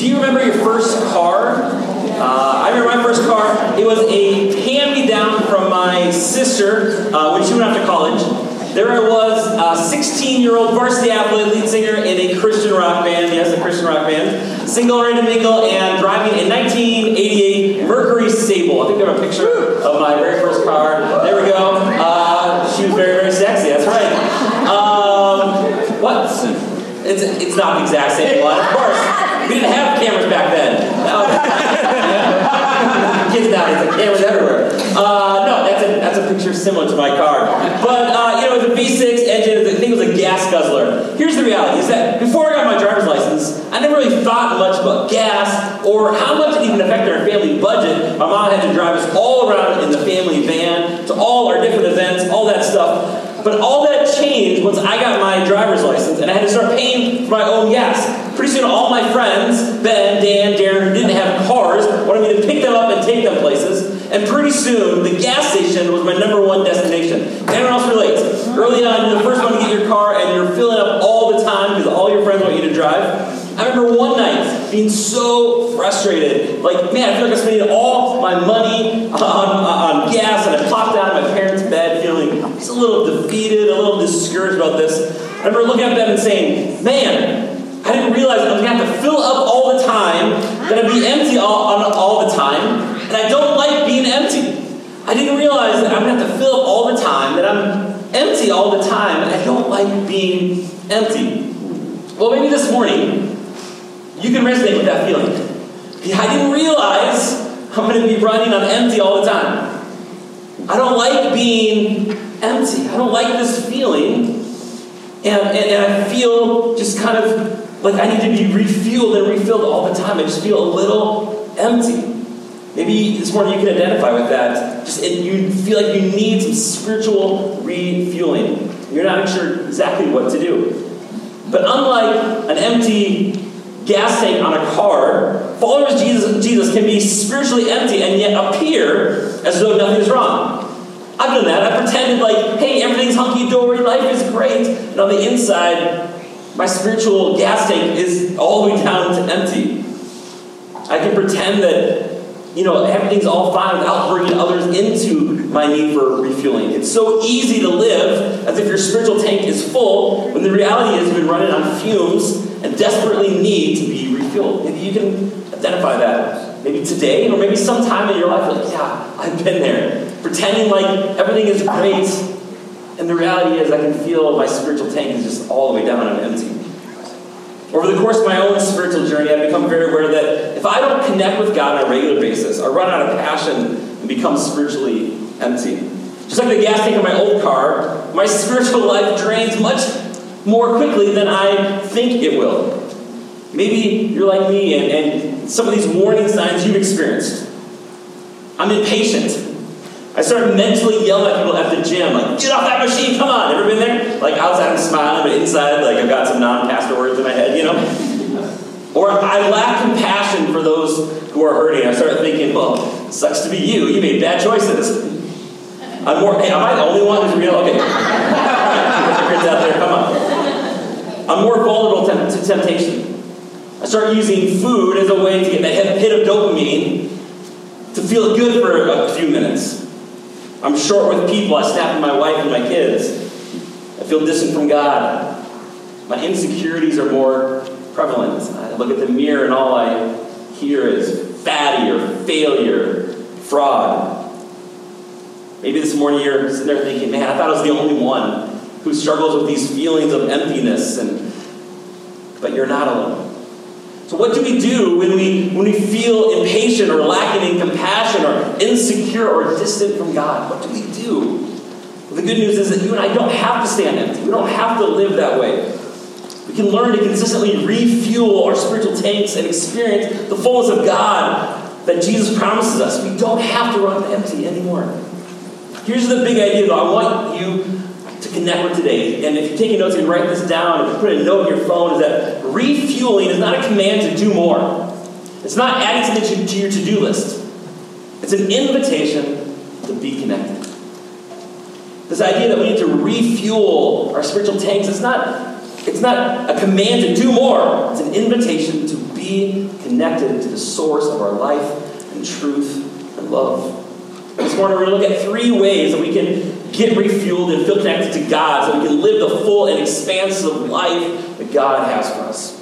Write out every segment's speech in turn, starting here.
Do you remember your first car? Uh, I remember my first car. It was a hand-me-down from my sister uh, when she went off to college. There I was, a 16-year-old varsity athlete, lead singer in a Christian rock band. Yes, a Christian rock band. Single, to mingle, and driving a 1988 Mercury Sable. I think I have a picture of my very first car. There we go. Uh, she was very, very sexy. That's right. Um, what? It's, it's not the exact same one, of course. We didn't have cameras back then. Kids nowadays, have cameras everywhere. Uh, no, that's a, that's a picture similar to my car. But, uh, you know, it was a V6 engine. I think it was a gas guzzler. Here's the reality, is that before I got my driver's license, I never really thought much about gas or how much it even affected our family budget. My mom had to drive us all around in the family van to all our different events, all that stuff. But all that changed once I got my driver's license and I had to start paying for my own gas. Pretty soon, all my friends, Ben, Dan, Darren, who didn't have cars, wanted me to pick them up and take them places. And pretty soon, the gas station was my number one destination. Anyone else relates? Early on, you're the first one to get your car and you're filling up all the time because all your friends want you to drive. I remember one night being so frustrated. Like, man, I feel like I'm spending all my money on, on gas, and I plopped out of my parents' just a little defeated, a little discouraged about this. I remember looking at them and saying, man, I didn't realize I was going to have to fill up all the time, that I'd be empty all, all the time, and I don't like being empty. I didn't realize that I'm going to have to fill up all the time, that I'm empty all the time, and I don't like being empty. Well, maybe this morning, you can resonate with that feeling. I didn't realize I'm going to be running on empty all the time. I don't like being empty. I don't like this feeling. And, and, and I feel just kind of like I need to be refueled and refilled all the time. I just feel a little empty. Maybe this morning you can identify with that. Just you feel like you need some spiritual refueling. You're not sure exactly what to do. But unlike an empty gas tank on a car, followers of Jesus, Jesus can be spiritually empty and yet appear as though nothing is wrong. I've done that. I pretended like, hey, everything's hunky dory, life is great. And on the inside, my spiritual gas tank is all the way down to empty. I can pretend that, you know, everything's all fine without bringing others into my need for refueling. It's so easy to live as if your spiritual tank is full when the reality is you've been running on fumes and desperately need to be refueled. Maybe you can identify that. Maybe today, or maybe sometime in your life, like, yeah, I've been there. Pretending like everything is great, and the reality is I can feel my spiritual tank is just all the way down and empty. Over the course of my own spiritual journey, I've become very aware that if I don't connect with God on a regular basis, I run out of passion and become spiritually empty. Just like the gas tank in my old car, my spiritual life drains much more quickly than I think it will. Maybe you're like me and, and some of these warning signs you've experienced. I'm impatient. I start mentally yelling at people at the gym, like, get off that machine, come on. Ever been there? Like outside I'm smiling, but inside, like I've got some non-pastor words in my head, you know? Or I lack compassion for those who are hurting. I start thinking, well, sucks to be you. You made bad choices. I'm more, hey, am I the only one who's real? Okay. out there, come on. I'm more vulnerable to, to temptation. I start using food as a way to get that hit of dopamine to feel good for a few minutes. I'm short with people. I snap at my wife and my kids. I feel distant from God. My insecurities are more prevalent. I look at the mirror and all I hear is fatty or failure, fraud. Maybe this morning you're sitting there thinking, man, I thought I was the only one who struggles with these feelings of emptiness, and but you're not alone. So what do we do when we when we feel impatient or lacking in compassion or insecure or distant from God? What do we do? Well, the good news is that you and I don't have to stand empty. We don't have to live that way. We can learn to consistently refuel our spiritual tanks and experience the fullness of God that Jesus promises us. We don't have to run empty anymore. Here's the big idea, though. I want you to connect with today. And if you're taking notes, you can write this down. If you put a note in your phone, is that refueling is not a command to do more. It's not adding something to your to-do list. It's an invitation to be connected. This idea that we need to refuel our spiritual tanks, it's not, it's not a command to do more. It's an invitation to be connected to the source of our life and truth and love. This morning we're going to look at three ways that we can get refueled and feel connected to God so we can live the full and expansive life that God has for us.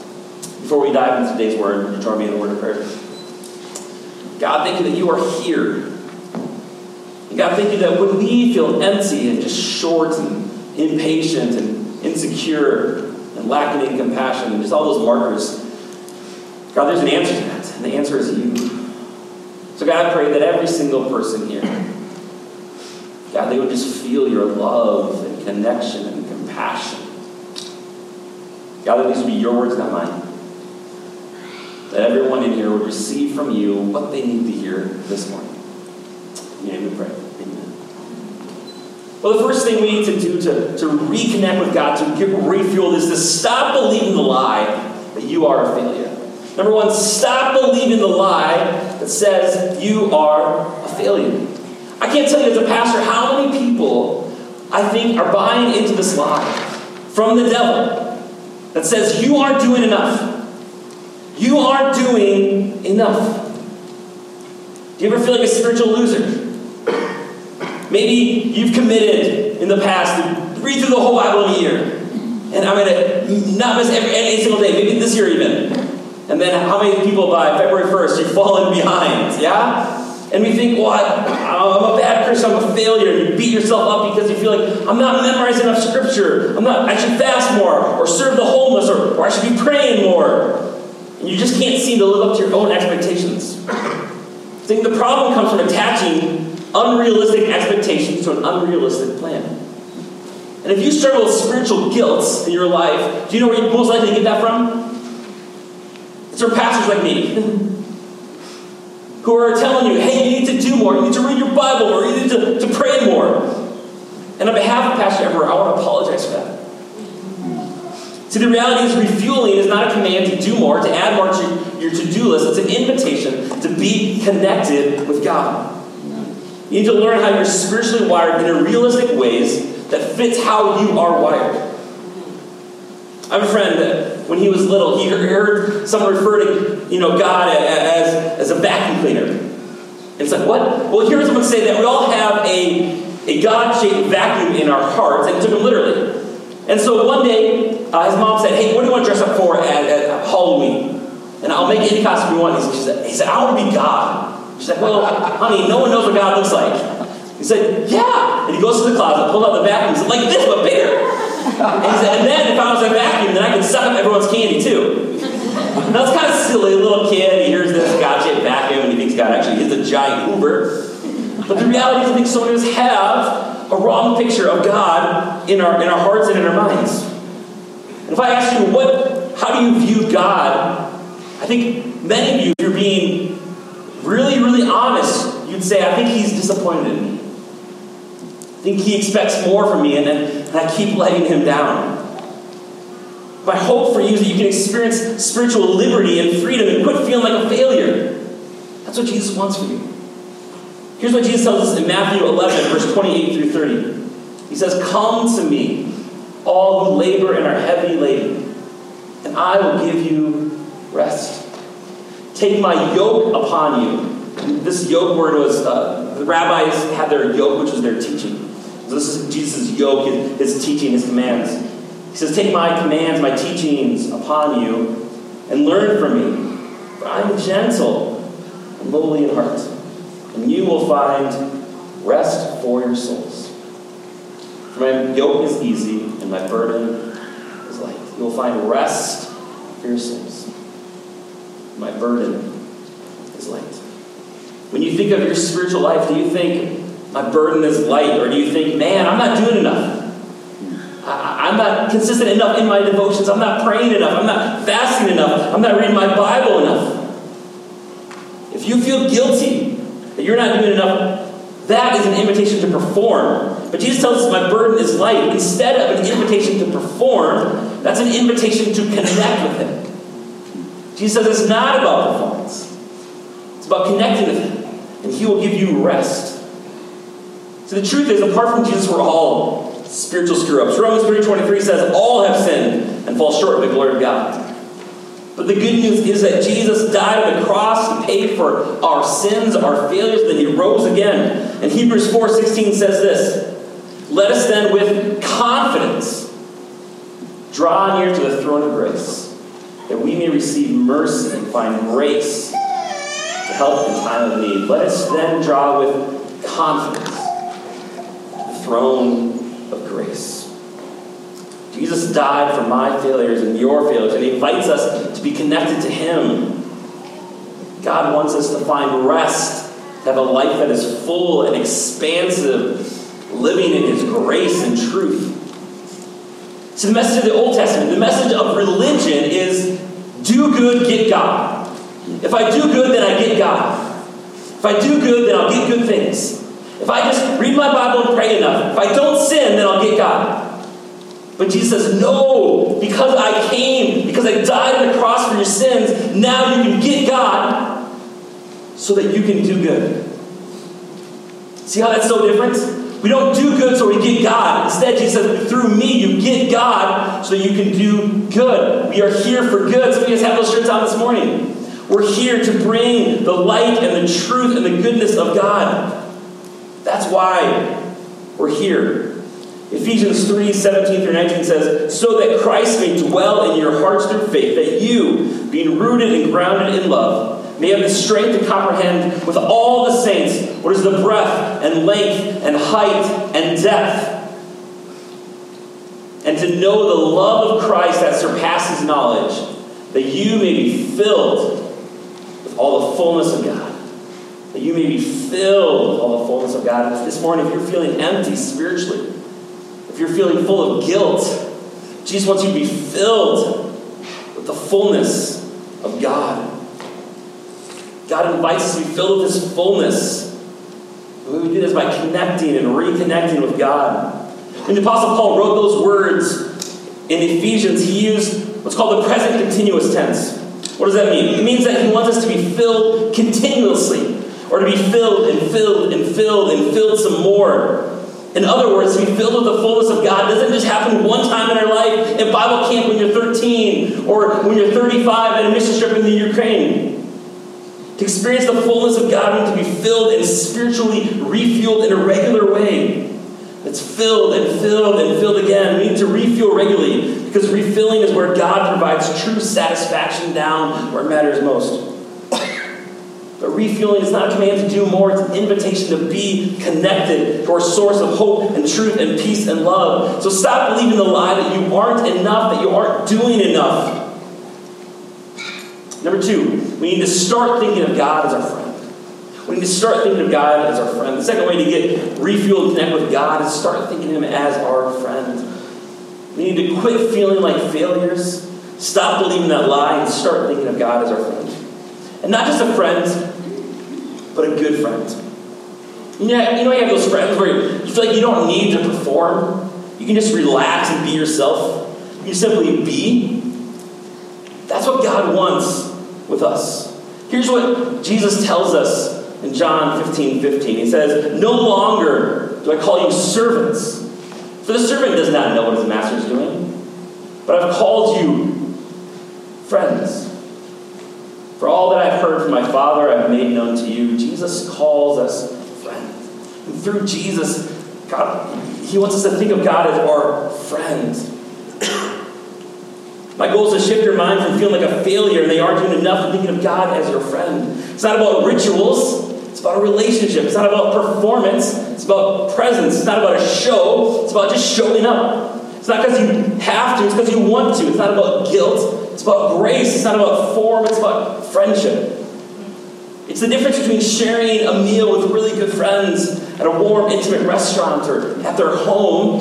Before we dive into today's word, you join me in a word of prayer? God, thank you that you are here. God, thank you that when we feel empty and just short and impatient and insecure and lacking in compassion and just all those markers, God, there's an answer to that, and the answer is you. So, God, I pray that every single person here, God, they would just feel your love and connection and compassion. God, that these would be your words, not mine. That everyone in here would receive from you what they need to hear this morning. In your name we pray. Amen. Well, the first thing we need to do to, to reconnect with God, to get refueled, is to stop believing the lie that you are a failure. Number one, stop believing the lie that says you are a failure. I can't tell you as a pastor how many people I think are buying into this lie from the devil that says you aren't doing enough. You aren't doing enough. Do you ever feel like a spiritual loser? Maybe you've committed in the past to read through the whole Bible in a year. And I'm going to not miss every, any single day, maybe this year even. And then how many people by February 1st you've fallen behind? Yeah? And we think, well, I, am a bad Christian, I'm a failure. And you beat yourself up because you feel like, I'm not memorizing enough scripture. I'm not, I should fast more, or serve the homeless, or, or I should be praying more. And you just can't seem to live up to your own expectations. I think the problem comes from attaching unrealistic expectations to an unrealistic plan. And if you struggle with spiritual guilt in your life, do you know where you're most likely to get that from? It's from pastors like me. who are telling you, hey, you need to do more, you need to read your Bible more, you need to, to pray more. And on behalf of Pastor Everett, I want to apologize for that. See, the reality is refueling is not a command to do more, to add more to your to-do list. It's an invitation to be connected with God. You need to learn how you're spiritually wired in realistic ways that fits how you are wired. I have a friend that when he was little, he heard someone refer to you know, God as, as a vacuum cleaner. And it's like, what? Well, here's someone say that we all have a, a God-shaped vacuum in our hearts, and it took him literally. And so one day, uh, his mom said, hey, what do you want to dress up for at, at Halloween? And I'll make any costume you want. He said, he said, I want to be God. She's like, well, honey, no one knows what God looks like. He said, yeah. And he goes to the closet, pulls out the vacuum, he said, like this, but bigger. And, then if I was a vacuum, then I could suck up everyone's candy too. It's kind of silly. A little kid, he hears this God-shaped vacuum, and he thinks God actually is a giant Hoover. But the reality is, I think so many of us have a wrong picture of God in our, in our hearts and in our minds. And if I ask you, what, how do you view God? I think many of you, if you're being really, really honest, you'd say, I think he's disappointed in me. I think he expects more from me, and, then, I keep letting him down. My hope for you is that you can experience spiritual liberty and freedom and quit feeling like a failure. That's what Jesus wants for you. Here's what Jesus tells us in Matthew 11, verse 28 through 30. He says, Come to me, all who labor and are heavy laden, and I will give you rest. Take my yoke upon you. This yoke word was, uh, the rabbis had their yoke, which was their teaching. This is Jesus' yoke, his, his teaching, his commands. He says, Take my commands, my teachings upon you, and learn from me. For I am gentle and lowly in heart, and you will find rest for your souls. For my yoke is easy, and my burden is light. You will find rest for your souls my burden is light. When you think of your spiritual life, do you think my burden is light? Or do you think, man, I'm not doing enough? I, am not consistent enough in my devotions. I'm not praying enough. I'm not fasting enough. I'm not reading my Bible enough. If you feel guilty that you're not doing enough, that is an invitation to perform. But Jesus tells us my burden is light. Instead of an invitation to perform, that's an invitation to connect with Him. Jesus says it's not about performance. It's about connecting with Him. And He will give you rest. So the truth is, apart from Jesus, we're all spiritual screw-ups. Romans 3.23 says, all have sinned and fall short of the glory of God. But the good news is that Jesus died on the cross to pay for our sins, our failures, then he rose again. And Hebrews 4:16 says this: Let us then with confidence draw near to the throne of grace, that we may receive mercy and find grace to help in time of need. Let us then draw with confidence throne of grace. Jesus died for my failures and your failures, and He invites us to be connected to Him. God wants us to find rest, to have a life that is full and expansive, living in His grace and truth. So, the message of the Old Testament, the message of religion is do good, get God. If I do good, then I get God. If I do good, then I'll get good things. If I just read my Bible and pray enough, if I don't sin, then I'll get God. But Jesus says, No, because I came, because I died on the cross for your sins, now you can get God so that you can do good. See how that's so different? We don't do good so we get God. Instead, Jesus says, through me, you get God so you can do good. We are here for good. Some of you guys have those shirts on this morning. We're here to bring the light and the truth and the goodness of God. That's why we're here. Ephesians 3 17 through 19 says, So that Christ may dwell in your hearts through faith, that you, being rooted and grounded in love, may have the strength to comprehend with all the saints what is the breadth and length and height and depth, and to know the love of Christ that surpasses knowledge, that you may be filled with all the fullness of God. That you may be filled with all the fullness of God. This morning, if you're feeling empty spiritually, if you're feeling full of guilt, Jesus wants you to be filled with the fullness of God. God invites us to be filled with His fullness. And we do this by connecting and reconnecting with God. When the Apostle Paul wrote those words in Ephesians, he used what's called the present continuous tense. What does that mean? It means that he wants us to be filled continuously, or to be filled and filled and filled and filled some more. In other words, to be filled with the fullness of God doesn't just happen one time in our life at Bible camp when you're 13 or when you're 35 at a mission trip in the Ukraine. To experience the fullness of God means to be filled and spiritually refueled in a regular way. It's filled and filled and filled again. We need to refuel regularly because refilling is where God provides true satisfaction down where it matters most. But refueling is not a command to do more, it's an invitation to be connected to our source of hope and truth and peace and love. So stop believing the lie that you aren't enough, that you aren't doing enough. Number two, we need to start thinking of God as our friend. We need to start thinking of God as our friend. The second way to get refueled and connect with God is start thinking of Him as our friend. We need to quit feeling like failures, stop believing that lie, and start thinking of God as our friend. And not just a friend, but a good friend. Yeah, you know, you have those friends where you feel like you don't need to perform. You can just relax and be yourself. You simply be. That's what God wants with us. Here's what Jesus tells us in John 15 15. He says, No longer do I call you servants, for the servant does not know what his master is doing, but I've called you friends. For all that I've heard from my Father, I've made known to you. Jesus calls us friends. And through Jesus, God, He wants us to think of God as our friend. My goal is to shift your mind from feeling like a failure and they aren't doing enough to thinking of God as your friend. It's not about rituals, it's about a relationship. It's not about performance, it's about presence. It's not about a show, it's about just showing up. It's not because you have to, it's because you want to. It's not about guilt, it's about grace. It's not about form, it's about friendship. It's the difference between sharing a meal with really good friends at a warm, intimate restaurant or at their home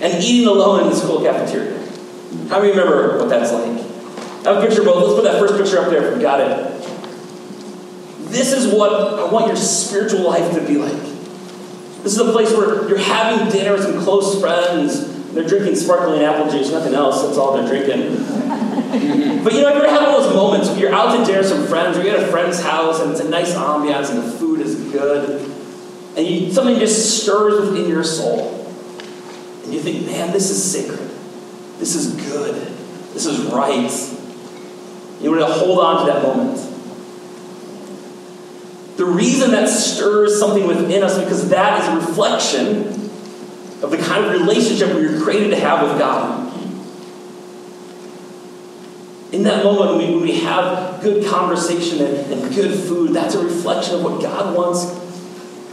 and eating alone in the school cafeteria. How many remember what that's like? I have a picture both. Let's put that first picture up there if we got it. This is what I want your spiritual life to be like. This is a place where you're having dinner with some close friends. They're drinking sparkling apple juice, nothing else. That's all they're drinking. but you know, you ever have those moments where you're out to dinner with some friends, or you're at a friend's house, and it's a nice ambiance, and the food is good, and you, something just stirs within your soul, and you think, man, this is sacred. This is good. This is right. You want to hold on to that moment. The reason that stirs something within us because that is a reflection of the kind of relationship we were created to have with God. In that moment, when we, have good conversation and, good food, that's a reflection of what God wants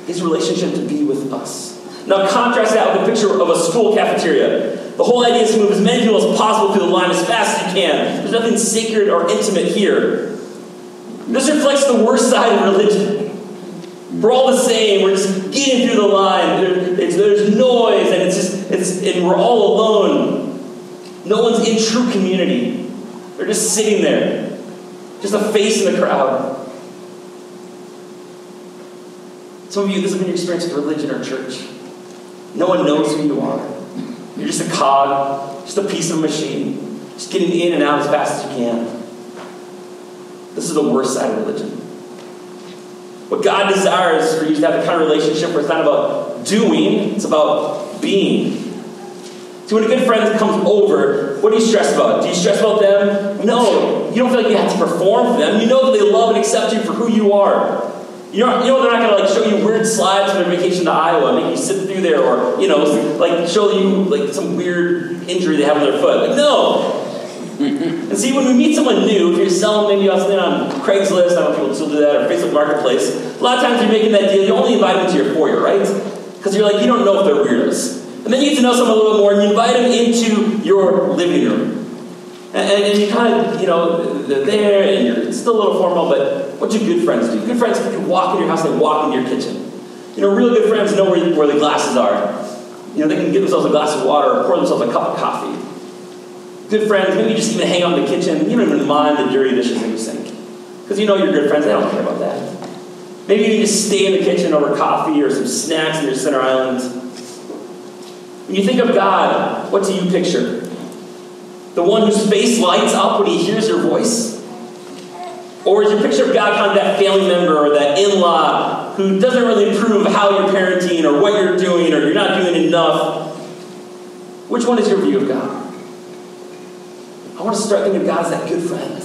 his relationship to be with us. Now, contrast that with a picture of a school cafeteria. The whole idea is to move as many people as possible through the line as fast as you can. There's nothing sacred or intimate here. This reflects the worst side of religion. We're all the same. We're just getting through the line. There, there's noise, and it's just it's and we're all alone. No one's in true community. They're just sitting there, just a face in the crowd. Some of you, this has been your experience with religion or church. No one knows who you are. You're just a cog, just a piece of a machine, just getting in and out as fast as you can. This is the worst side of religion. What God desires for you to have a kind of relationship where it's not about doing, it's about being. So when a good friend comes over, what do you stress about? Do you stress about them? No. You don't feel like you have to perform for them. You know that they love and accept you for who you are. You know, you know they're not going to like show you weird slides from their vacation to Iowa, make you sit through there, or you know, like show you like some weird injury they have on their foot. Like no. And see, when we meet someone new, if you're selling maybe something on Craigslist, I don't know if people still do that, or Facebook Marketplace, a lot of times you're making that deal, you only invite them to your foyer, right? Because you're like, you don't know if they're weirdos. And then you get to know someone a little bit more, and you invite them into your living room. And, and, you kind of, you know, they're there, and you're it's still a little formal, but what do good friends do? Good friends can walk in your house, they walk into your kitchen. You know, real good friends know where, where the glasses are. You know, they can give themselves a glass of water or pour themselves a cup of coffee. Good friends, maybe you just even hang out in the kitchen. You don't even mind the dirty dishes in your sink. Because you know your good friends, they don't care about that. Maybe you just stay in the kitchen over coffee or some snacks in your center island. When you think of God, what do you picture? The one whose face lights up when he hears your voice? Or is your picture of God kind of that family member or that in law who doesn't really approve how you're parenting or what you're doing or you're not doing enough? Which one is your view of God? I want to start thinking of God as that good friend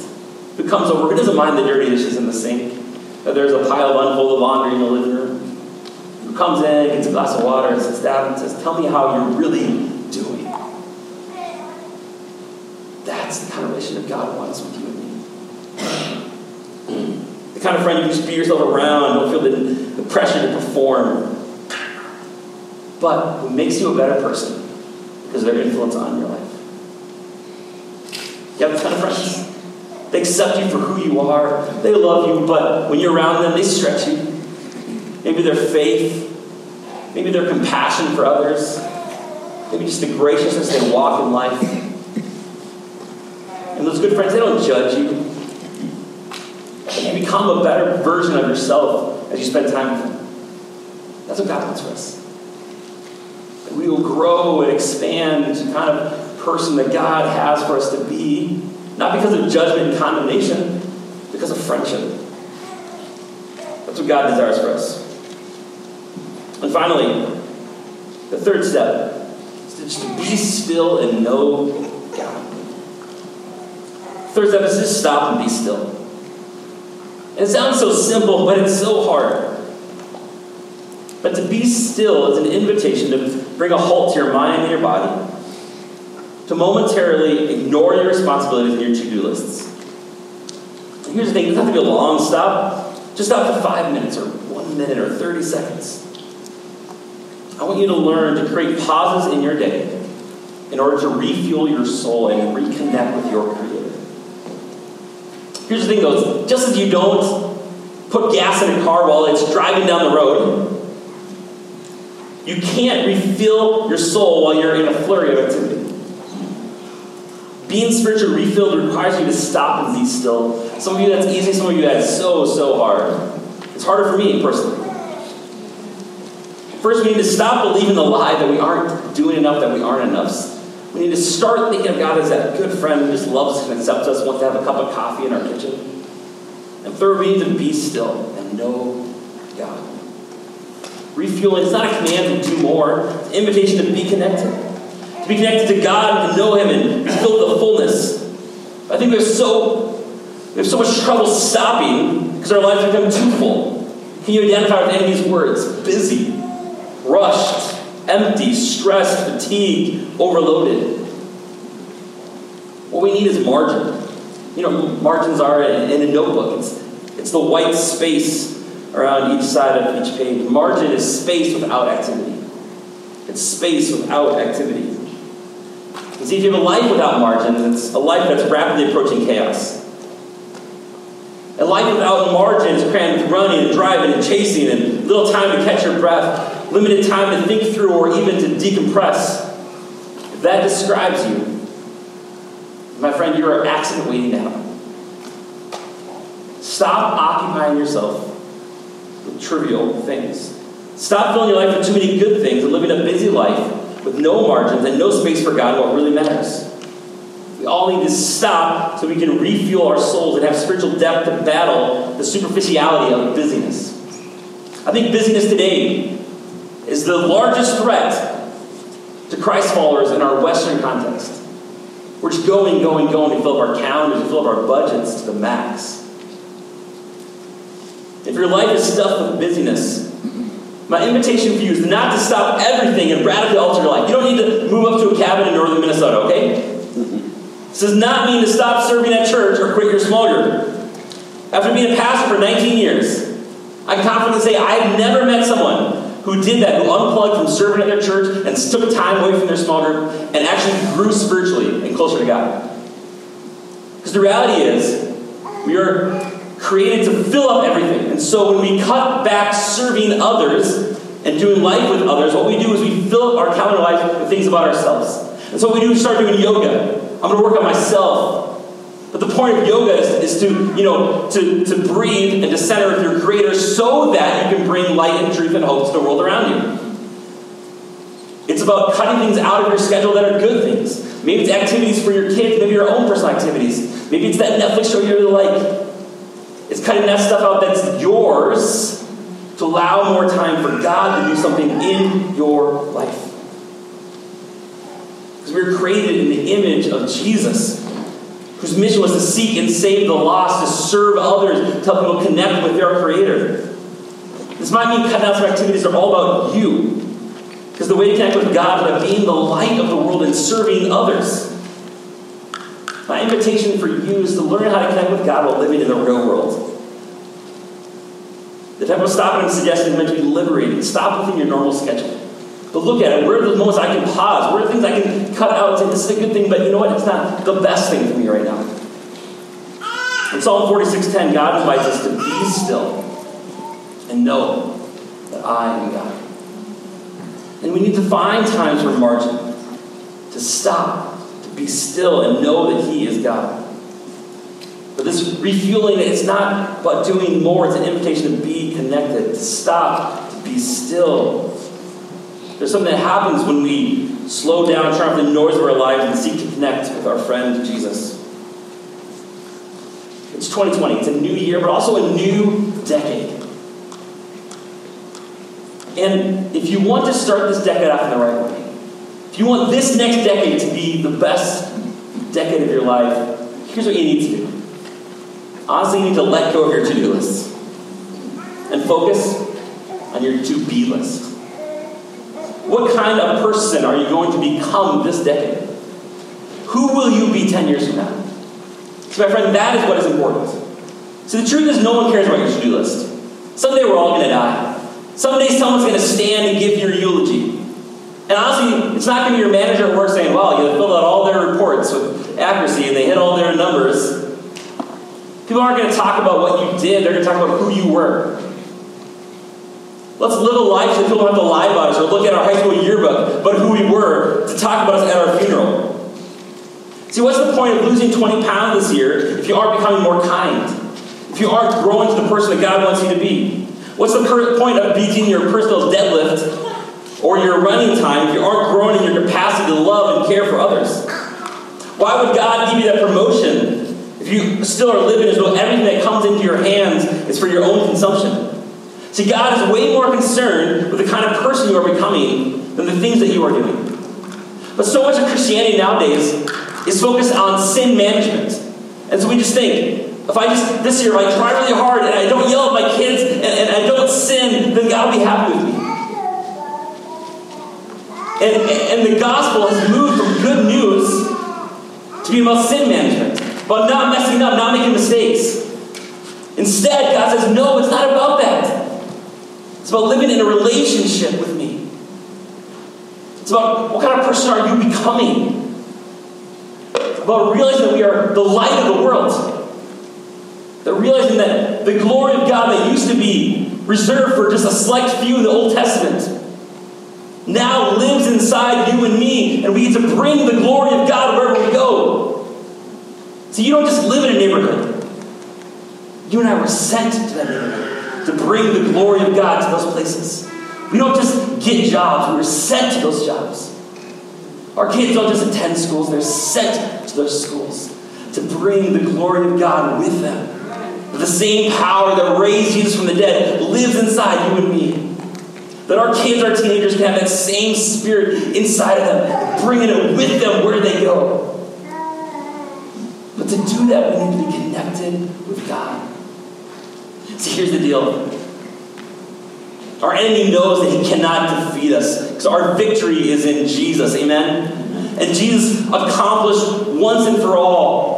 who comes over, who doesn't mind the dirty dishes in the sink, that there's a pile of unfolded laundry in the living room, who comes in, gets a glass of water, and sits down and says, Tell me how you're really doing. That's the kind of relationship God wants with you and me. The kind of friend you just be yourself around, don't feel the, the pressure to perform, but who makes you a better person because of their influence on your life. You have a ton of friends. They accept you for who you are. They love you, but when you're around them, they stretch you. Maybe their faith, maybe their compassion for others, maybe just the graciousness they walk in life. And those good friends, they don't judge you. You become a better version of yourself as you spend time with them. That's what God wants for us. We will grow and expand kind of person that God has for us to be, not because of judgment and condemnation, because of friendship. That's what God desires for us. And finally, the third step is to just be still and know God. Third step is just stop and be still. And it sounds so simple, but it's so hard. But to be still is an invitation to bring a halt to your mind and your body, to momentarily ignore your responsibilities and your to do lists. Here's the thing it doesn't have to be a long stop, just stop for five minutes or one minute or 30 seconds. I want you to learn to create pauses in your day in order to refuel your soul and reconnect with your Creator. Here's the thing though, just as you don't put gas in a car while it's driving down the road, you can't refill your soul while you're in a flurry of activity. Being spiritually refilled requires you to stop and be still. Some of you that's easy, some of you that's so, so hard. It's harder for me personally. First, we need to stop believing the lie that we aren't doing enough, that we aren't enough. We need to start thinking of God as that good friend who just loves us and accepts us, wants to have a cup of coffee in our kitchen. And third, we need to be still and know God. Refueling, it's not a command to do more, it's an invitation to be connected. To be connected to God, to know Him, and feel the fullness. I think there's so We have so much trouble stopping because our lives become too full. Can you identify with any of these words? Busy, rushed, empty, stressed, fatigued, overloaded. What we need is margin. You know, margins are in, in a notebook. It's, it's the white space around each side of each page. Margin is space without activity. It's space without activity. You see, if you have a life without margins, it's a life that's rapidly approaching chaos. A life without margins, crammed with running and driving and chasing and little time to catch your breath, limited time to think through or even to decompress. If that describes you, my friend, you're an accident waiting to happen. Stop occupying yourself with trivial things. Stop filling your life with too many good things and living a busy life with no margins and no space for God what really matters. We all need to stop so we can refuel our souls and have spiritual depth to battle the superficiality of busyness. I think busyness today is the largest threat to Christ followers in our Western context. We're just going, going, going to fill up our calendars, to fill up our budgets to the max. If your life is stuffed with busyness, my invitation for you is not to stop everything and radically alter your life. You don't need to move up to a cabin in northern Minnesota, okay? This does not mean to stop serving at church or quit your small group. After being a pastor for 19 years, I can confidently say I've never met someone who did that, who unplugged from serving at their church and took time away from their small group and actually grew spiritually and closer to God. Because the reality is, we are created to fill up everything. And so when we cut back serving others and doing life with others, what we do is we fill up our calendar life with things about ourselves. And so what we do is start doing yoga. I'm going to work on myself. But the point of yoga is, is, to, you know, to, to breathe and to center with your creator so that you can bring light and truth and hope to the world around you. It's about cutting things out of your schedule that are good things. Maybe it's activities for your kids, maybe your own personal activities. Maybe it's that Netflix show you really like. It's cutting that stuff out that's yours to allow more time for God to do something in your life. Because we were created in the image of Jesus, whose mission was to seek and save the lost, to serve others, to help people connect with their Creator. This might mean cutting out some activities that are all about you. Because the way to connect with God is by being the light of the world and serving others. My invitation for you is to learn how to connect with God while living in the real world. The type of stopping and suggesting is meant to be liberating. Stop within your normal schedule. But look at it. Where are the moments I can pause? Where are the things I can cut out and say, this is a good thing, but you know what? It's not the best thing for me right now. In Psalm 46.10, God invites us to be still and know that I am God. And we need to find times for margin, to stop, to be still, and know that He is God. But this refueling, it's not about doing more, it's an invitation to be connected, to stop, to be still. There's something that happens when we slow down, turn off the noise of our lives, and seek to connect with our friend Jesus. It's 2020, it's a new year, but also a new decade. And if you want to start this decade off in the right way, you want this next decade to be the best decade of your life, here's what you need to do. Honestly, you need to let go of your to do list and focus on your to be list. What kind of person are you going to become this decade? Who will you be 10 years from now? So, my friend, that is what is important. So, the truth is, no one cares about your to do list. Someday we're all going to die. Someday someone's going to stand and give your eulogy. And honestly, it's not going to be your manager at work saying, wow, you filled out all their reports with accuracy and they hit all their numbers. People aren't going to talk about what you did, they're going to talk about who you were. Let's live a life so people don't have to lie about us or look at our high school yearbook but who we were to talk about us at our funeral. See, what's the point of losing 20 pounds this year if you aren't becoming more kind? If you aren't growing to the person that God wants you to be? What's the point of beating your personal deadlift or your running time if you aren't growing in your capacity to love and care for others? Why would God give you that promotion if you still are living as though everything that comes into your hands is for your own consumption. See, God is way more concerned with the kind of person you are becoming than the things that you are doing. But so much of Christianity nowadays is focused on sin management. And so we just think, If I just, this year, if I try really hard and I don't yell at my kids and, and I don't sin, then God will be happy with me. And, and the gospel has moved from good news to be about sin management, about not messing up, not making mistakes. Instead, God says, no, it's not about that. It's about living in a relationship with me. It's about what kind of person are you becoming? About realizing that we are the light of the world. That realizing that the glory of God that used to be reserved for just a select few in the Old Testament now lives inside you and me, and we get to bring the glory of God wherever we go. So you don't just live in a neighborhood. You and I were sent to that neighborhood to bring the glory of God to those places. We don't just get jobs, we were sent to those jobs. Our kids don't just attend schools, they're sent to those schools to bring the glory of God with them. The same power that raised Jesus from the dead lives inside you and me. That our kids, our teenagers can have that same spirit inside of them, bringing it with them where they go. But to do that, we need to be connected with God. See, here's the deal. Our enemy knows that he cannot defeat us because our victory is in Jesus. Amen? And Jesus accomplished once and for all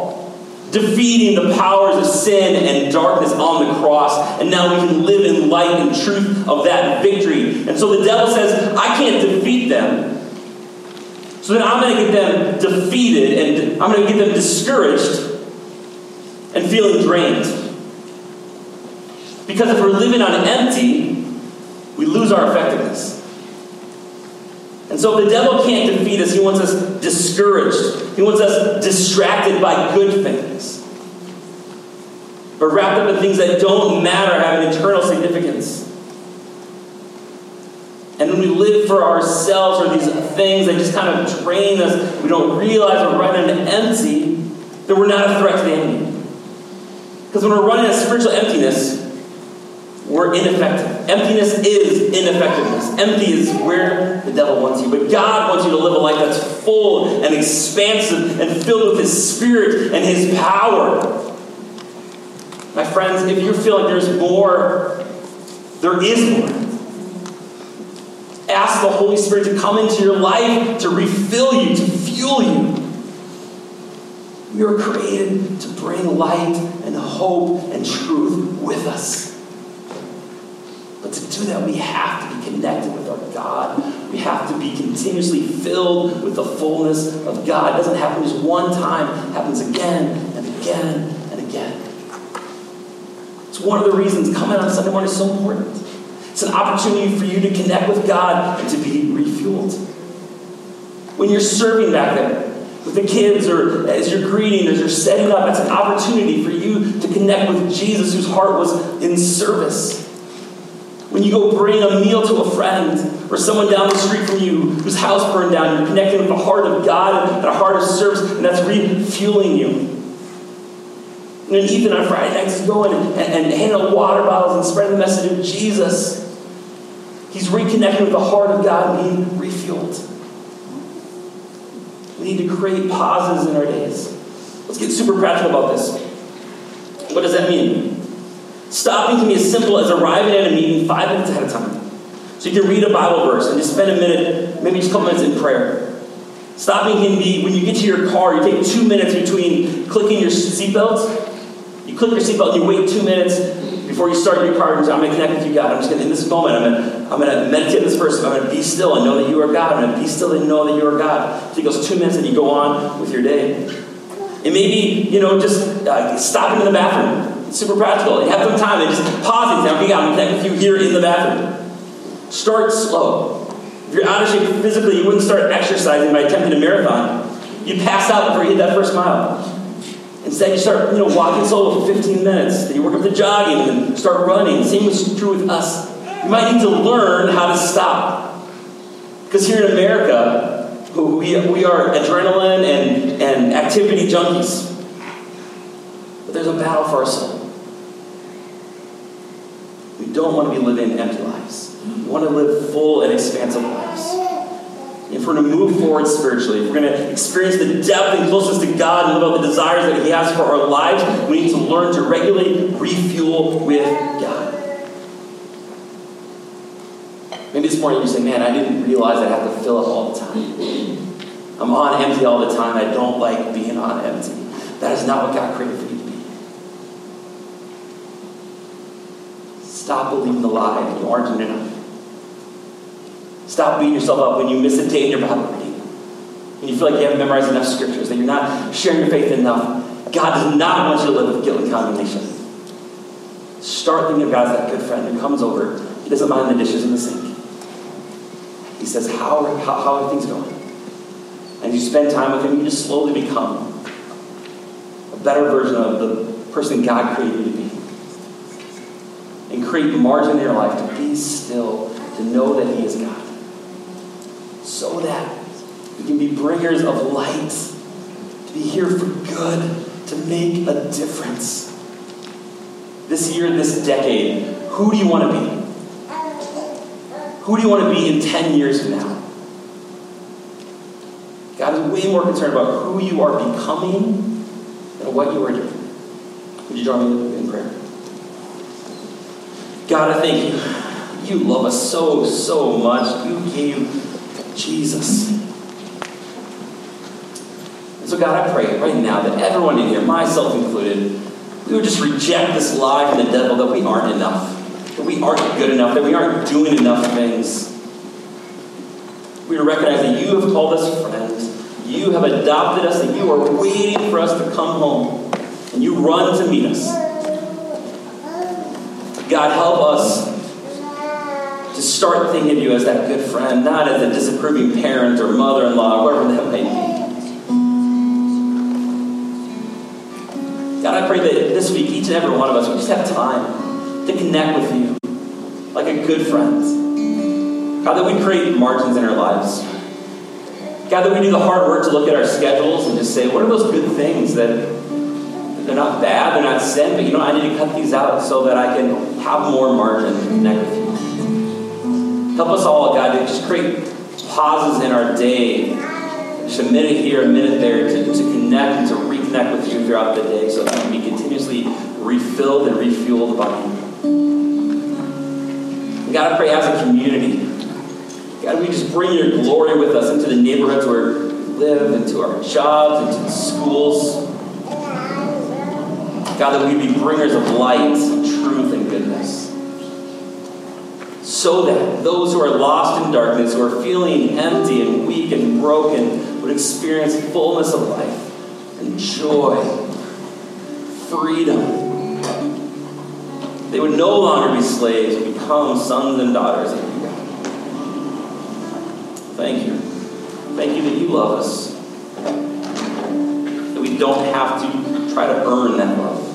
defeating the powers of sin and darkness on the cross. And now we can live in light and truth of that victory. And so the devil says, I can't defeat them. So then I'm going to get them defeated and I'm going to get them discouraged and feeling drained. Because if we're living on empty, we lose our effectiveness. And so if the devil can't defeat us, he wants us discouraged. He wants us distracted by good things. Or wrapped up in things that don't matter, have an eternal significance. And when we live for ourselves or these things that just kind of drain us, we don't realize we're running empty, then we're not a threat to the enemy. Because when we're running a spiritual emptiness, we're ineffective. Emptiness is ineffectiveness. Empty is where the devil wants you. But God wants you to live a life that's full and expansive and filled with His Spirit and His power. My friends, if you feel like there's more, there is more. Ask the Holy Spirit to come into your life, to refill you, to fuel you. We were created to bring light and hope and truth with us. But to do that, we have to be connected with our God. We have to be continuously filled with the fullness of God. It doesn't happen just one time, it happens again and again and again. It's one of the reasons coming on Sunday morning is so important. It's an opportunity for you to connect with God and to be refueled. When you're serving back there, with the kids or as you're greeting, as you're setting up, it's an opportunity for you to connect with Jesus whose heart was in service. When you go bring a meal to a friend or someone down the street from you whose house burned down, you're connecting with the heart of God and a heart of service, and that's refueling you. And then Ethan on Friday nights is going and, and, and handing out water bottles and spreading the message of Jesus. He's reconnecting with the heart of God and being refueled. We need to create pauses in our days. Let's get super practical about this. What does that mean? Stopping can be as simple as arriving at a meeting five minutes ahead of time. So you can read a Bible verse and just spend a minute, maybe just a couple minutes in prayer. Stopping can be when you get to your car, you take two minutes between clicking your seatbelt. You click your seatbelt and you wait two minutes before you start your car and I'm going to connect with you, God. I'm just going to, in this moment, I'm going to, I'm going to meditate this verse. I'm going to be still and know that you are God. I'm going to be still and know that you are God. It goes two minutes and you go on with your day. It may be, you know, just uh, stopping in the bathroom. Super practical. You have some time and just pause and say, okay, God, I'm to connect with you here in the bathroom. Start slow. If you're out of shape physically, you wouldn't start exercising by attempting a marathon. You'd pass out before you hit that first mile. Instead, you start, you know, walking slow for 15 minutes. Then you work up the jogging and start running. Same is true with us. You might need to learn how to stop. Because here in America, we, we are adrenaline and, and activity junkies. But there's a battle for our soul. We don't want to be living empty lives. We want to live full and expansive lives. If we're going to move forward spiritually, if we're going to experience the depth and closeness to God and live out the desires that He has for our lives, we need to learn to regulate, refuel with God. Maybe this morning you say, Man, I didn't realize I have to fill up all the time. I'm on empty all the time. I don't like being on empty. That is not what God created for you to be. Stop believing the lie that you aren't doing enough. Stop beating yourself up when you miss a day in your Bible reading. When you feel like you haven't memorized enough scriptures, that you're not sharing your faith enough. God does not want you to live with guilt and condemnation. Start thinking of God as that good friend who comes over. He doesn't mind the dishes in the sink. He says, How are, how, how are things going? And you spend time with him, you just slowly become a better version of the person God created you to be. And create margin in your life to be still, to know that He is God so that we can be bringers of light, to be here for good, to make a difference. This year, this decade, who do you want to be? Who do you want to be in 10 years from now? God is way more concerned about who you are becoming than what you are doing. Would you join me in prayer? God, I thank you. You love us so, so much. You gave Jesus. And so, God, I pray right now that everyone in here, myself included, we would just reject this lie from the devil that we aren't enough, that we aren't good enough, that we aren't doing enough things. We would recognize that you have called us friends. You have adopted us, and you are waiting for us to come home. And you run to meet us. God, help us to start thinking of you as that good friend, not as a disapproving parent or mother in law, or whatever that may be. God, I pray that this week, each and every one of us we just have time to connect with you like a good friend. God, that we create margins in our lives. God, that we do the hard work to look at our schedules and just say, what are those good things that they're not bad, they're not sin, but you know, I need to cut these out so that I can have more margin to connect with you. Help us all, God, to just create pauses in our day, just a minute here, a minute there, to, to connect and to reconnect with you throughout the day so that we can be continuously refilled and refueled by you. God, I pray as a community, God, we just bring your glory with us into the neighborhoods where we live, into our jobs, into the schools. God, that we be bringers of light, so that those who are lost in darkness, who are feeling empty and weak and broken, would experience fullness of life and joy, freedom. They would no longer be slaves, but become sons and daughters of God. Thank you. Thank you that you love us. That we don't have to try to earn that love.